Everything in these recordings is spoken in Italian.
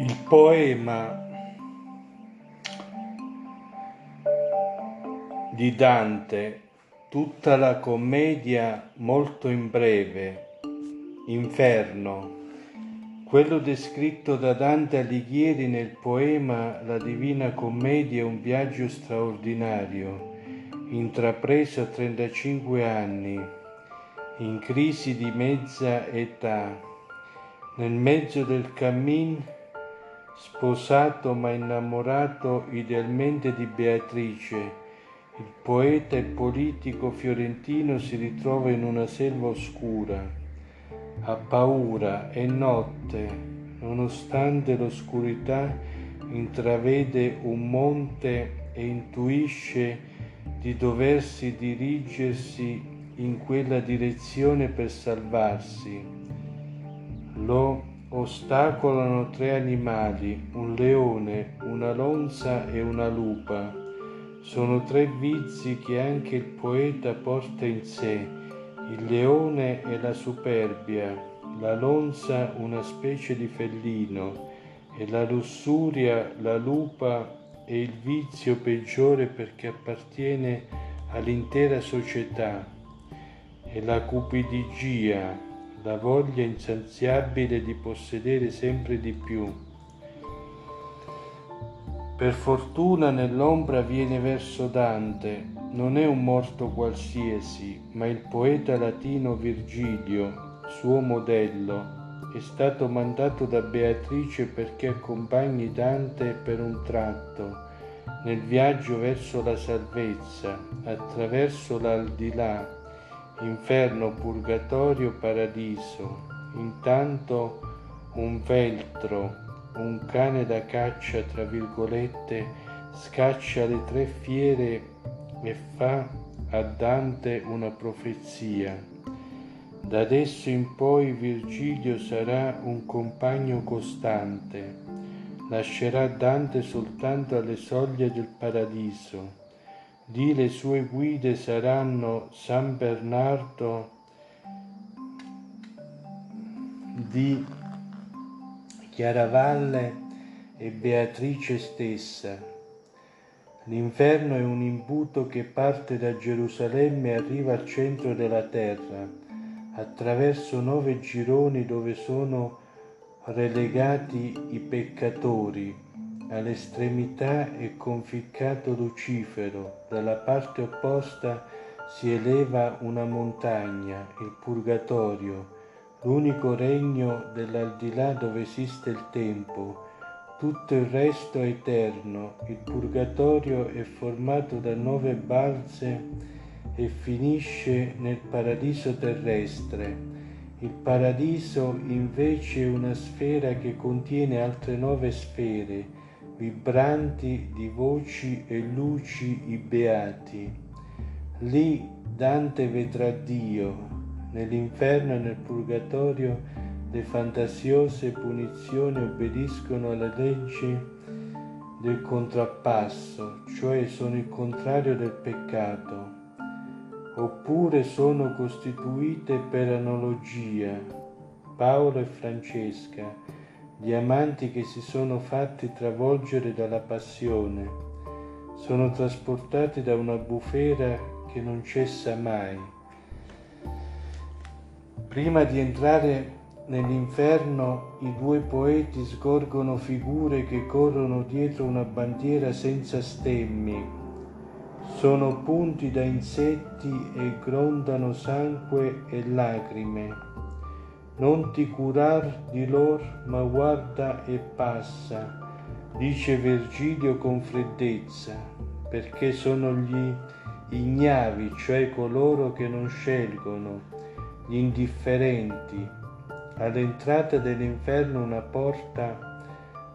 Il poema di Dante, tutta la commedia molto in breve, Inferno, quello descritto da Dante Alighieri nel poema La Divina Commedia è un viaggio straordinario, intrapreso a 35 anni, in crisi di mezza età, nel mezzo del cammin, sposato ma innamorato idealmente di Beatrice, il poeta e politico fiorentino si ritrova in una selva oscura ha paura e notte, nonostante l'oscurità, intravede un monte e intuisce di doversi dirigersi in quella direzione per salvarsi. Lo ostacolano tre animali, un leone, una lonza e una lupa. Sono tre vizi che anche il poeta porta in sé il leone è la superbia, la lonza una specie di fellino e la lussuria, la lupa è il vizio peggiore perché appartiene all'intera società e la cupidigia, la voglia insaziabile di possedere sempre di più. Per fortuna nell'ombra viene verso Dante, non è un morto qualsiasi, ma il poeta latino Virgilio, suo modello, è stato mandato da Beatrice perché accompagni Dante per un tratto nel viaggio verso la salvezza, attraverso l'aldilà, inferno, purgatorio, paradiso. Intanto un veltro, un cane da caccia, tra virgolette, scaccia le tre fiere e fa a Dante una profezia. Da adesso in poi Virgilio sarà un compagno costante, lascerà Dante soltanto alle soglie del paradiso. Di le sue guide saranno San Bernardo di Chiaravalle e Beatrice stessa L'inferno è un imbuto che parte da Gerusalemme e arriva al centro della terra, attraverso nove gironi dove sono relegati i peccatori. All'estremità è conficcato Lucifero, dalla parte opposta si eleva una montagna, il Purgatorio, l'unico regno dell'aldilà dove esiste il tempo, tutto il resto è eterno, il purgatorio è formato da nove balze e finisce nel paradiso terrestre. Il paradiso invece è una sfera che contiene altre nove sfere, vibranti di voci e luci i beati. Lì Dante vedrà Dio, nell'inferno e nel purgatorio le fantasiose punizioni obbediscono alle leggi del contrappasso, cioè sono il contrario del peccato, oppure sono costituite per analogia. Paolo e Francesca, gli amanti che si sono fatti travolgere dalla passione, sono trasportati da una bufera che non cessa mai. Prima di entrare Nell'inferno i due poeti scorgono figure che corrono dietro una bandiera senza stemmi. Sono punti da insetti e grondano sangue e lacrime. Non ti curar di lor, ma guarda e passa, dice Virgilio con freddezza, perché sono gli ignavi, cioè coloro che non scelgono, gli indifferenti, all'entrata dell'inferno una porta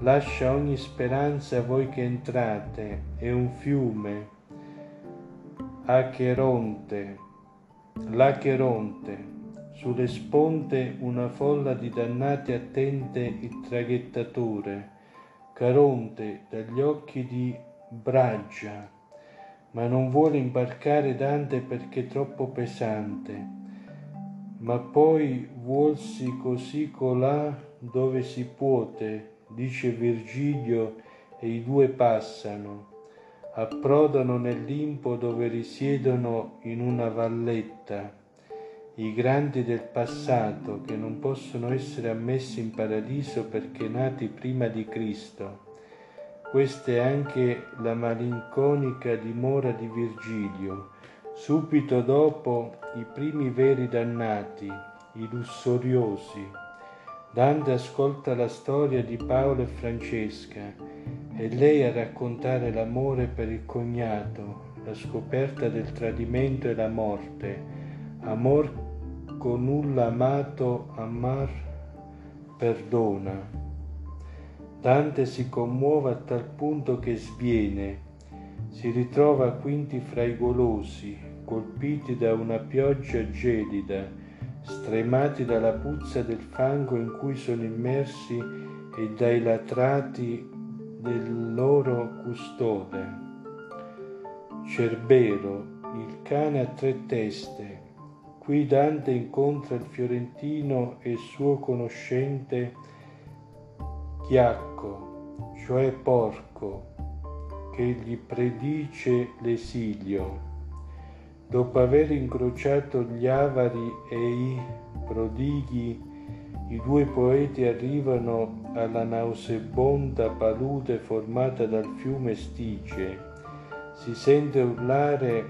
lascia ogni speranza a voi che entrate, è un fiume, Acheronte, l'Acheronte, sulle sponde una folla di dannati attende il traghettatore, Caronte dagli occhi di Braggia, ma non vuole imbarcare Dante perché è troppo pesante. Ma poi vuolsi così colà dove si puote dice Virgilio, e i due passano, approdano nel limpo dove risiedono in una valletta i grandi del passato che non possono essere ammessi in paradiso perché nati prima di Cristo. Questa è anche la malinconica dimora di Virgilio, subito dopo i primi veri dannati, i lussuriosi. Dante ascolta la storia di Paolo e Francesca e lei a raccontare l'amore per il cognato, la scoperta del tradimento e la morte, amor con nulla amato amar perdona. Dante si commuove a tal punto che sviene, si ritrova quindi fra i golosi, colpiti da una pioggia gelida, stremati dalla puzza del fango in cui sono immersi e dai latrati del loro custode. Cerbero, il cane a tre teste, Qui Dante incontra il fiorentino e il suo conoscente Chiacco, cioè porco, che gli predice l'esilio. Dopo aver incrociato gli avari e i prodighi, i due poeti arrivano alla nauseabonda palude formata dal fiume Stice. Si sente urlare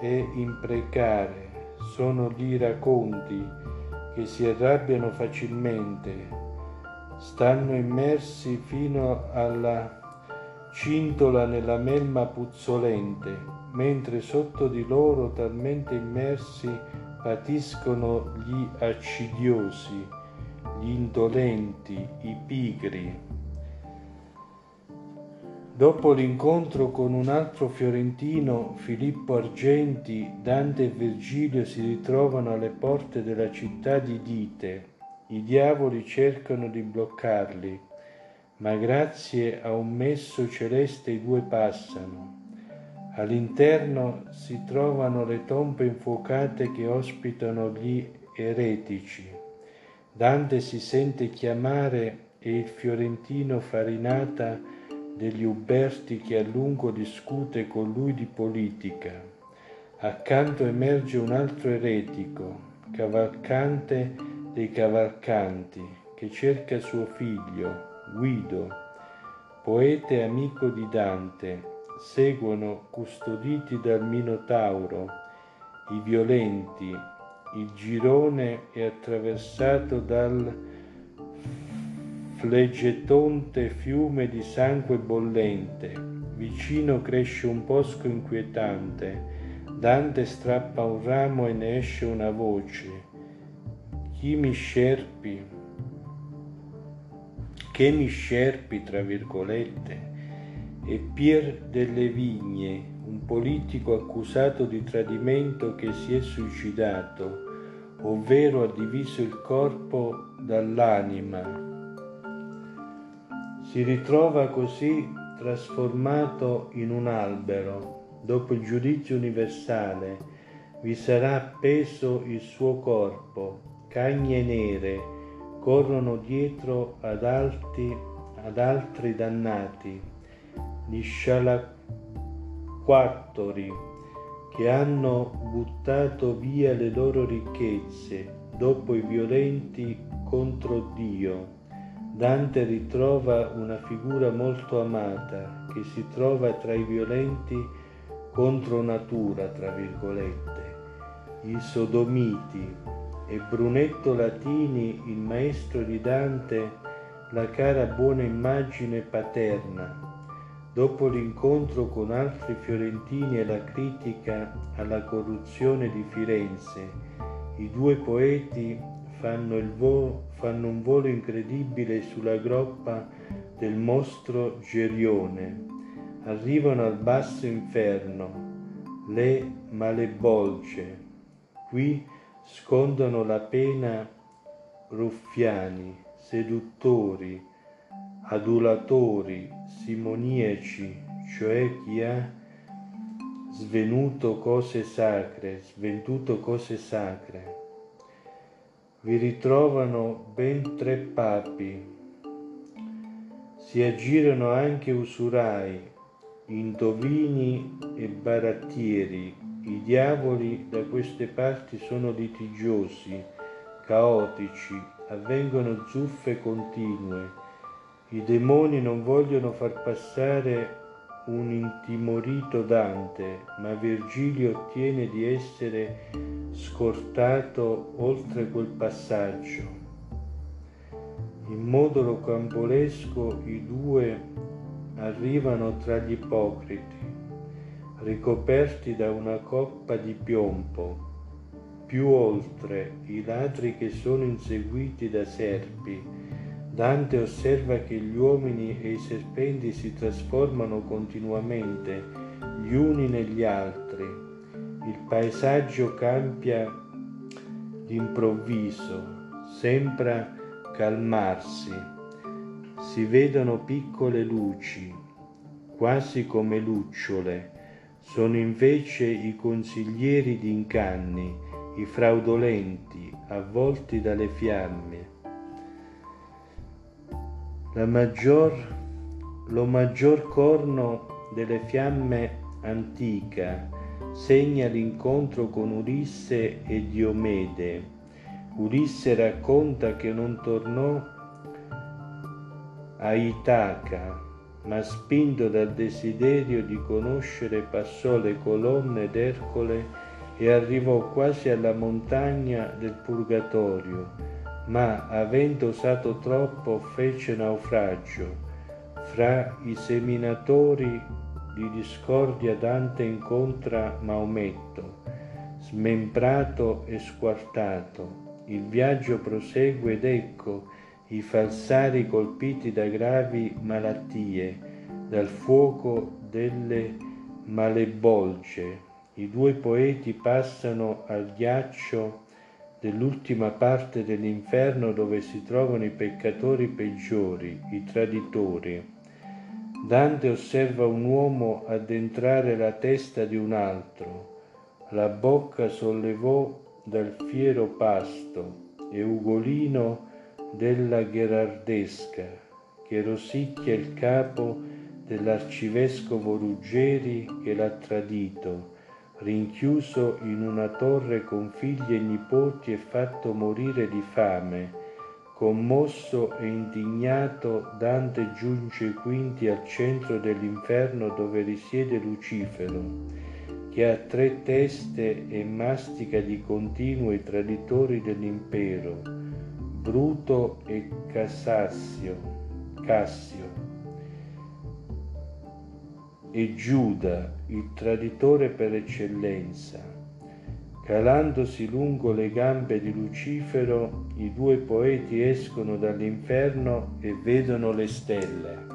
e imprecare sono gli iraconti che si arrabbiano facilmente, stanno immersi fino alla cintola nella melma puzzolente, mentre sotto di loro talmente immersi patiscono gli accidiosi, gli indolenti, i pigri. Dopo l'incontro con un altro fiorentino, Filippo Argenti, Dante e Virgilio si ritrovano alle porte della città di Dite. I diavoli cercano di bloccarli, ma grazie a un messo celeste i due passano. All'interno si trovano le tombe infuocate che ospitano gli eretici. Dante si sente chiamare e il fiorentino Farinata degli Uberti che a lungo discute con lui di politica. Accanto emerge un altro eretico, cavalcante dei cavalcanti, che cerca suo figlio, Guido, poeta e amico di Dante. Seguono, custoditi dal Minotauro, i violenti. Il girone è attraversato dal fleggetonte fiume di sangue bollente. Vicino cresce un bosco inquietante. Dante strappa un ramo e ne esce una voce. Chi mi scerpi? Che mi scerpi, tra virgolette? E Pier delle Vigne, un politico accusato di tradimento che si è suicidato, ovvero ha diviso il corpo dall'anima si ritrova così trasformato in un albero. Dopo il giudizio universale vi sarà appeso il suo corpo, cagne nere corrono dietro ad, alti, ad altri dannati, gli scialacquattori che hanno buttato via le loro ricchezze dopo i violenti contro Dio Dante ritrova una figura molto amata che si trova tra i violenti contro natura, tra virgolette, i sodomiti e Brunetto Latini, il maestro di Dante, la cara buona immagine paterna. Dopo l'incontro con altri fiorentini e la critica alla corruzione di Firenze, i due poeti fanno, vo- fanno un volo incredibile sulla groppa del mostro Gerione, arrivano al basso inferno, le malebolce, qui scontano la pena ruffiani, seduttori, adulatori, simoniaci, cioè chi ha svenuto cose sacre, sventuto cose sacre vi ritrovano ben tre papi, Si aggirano anche usurai, indovini e barattieri. I diavoli da queste parti sono litigiosi, caotici, avvengono zuffe continue. I demoni non vogliono far passare un intimorito Dante, ma Virgilio ottiene di essere scortato oltre quel passaggio. In modo rocambolesco i due arrivano tra gli ipocriti, ricoperti da una coppa di piombo, più oltre i ladri che sono inseguiti da serpi. Dante osserva che gli uomini e i serpenti si trasformano continuamente gli uni negli altri. Il paesaggio cambia d'improvviso, sembra calmarsi. Si vedono piccole luci, quasi come lucciole, sono invece i consiglieri d'incanni, i fraudolenti, avvolti dalle fiamme. Maggior, lo maggior corno delle fiamme antica segna l'incontro con Ulisse e Diomede, Ulisse racconta che non tornò a Itaca, ma spinto dal desiderio di conoscere passò le colonne d'Ercole e arrivò quasi alla montagna del Purgatorio, ma avendo osato troppo fece naufragio. Fra i seminatori di discordia Dante incontra Maometto, smembrato e squartato, il viaggio prosegue ed ecco i falsari colpiti da gravi malattie, dal fuoco delle malebolge. I due poeti passano al ghiaccio dell'ultima parte dell'inferno dove si trovano i peccatori peggiori, i traditori. Dante osserva un uomo addentrare la testa di un altro. La bocca sollevò dal fiero pasto e ugolino della gherardesca che rosicchia il capo dell'arcivescovo Ruggeri che l'ha tradito, rinchiuso in una torre con figli e nipoti e fatto morire di fame. Commosso e indignato, Dante giunge quindi al centro dell'inferno dove risiede Lucifero che ha tre teste e mastica di continuo i traditori dell'impero, Bruto e Cassio, Cassio, e Giuda, il traditore per eccellenza. Calandosi lungo le gambe di Lucifero, i due poeti escono dall'inferno e vedono le stelle.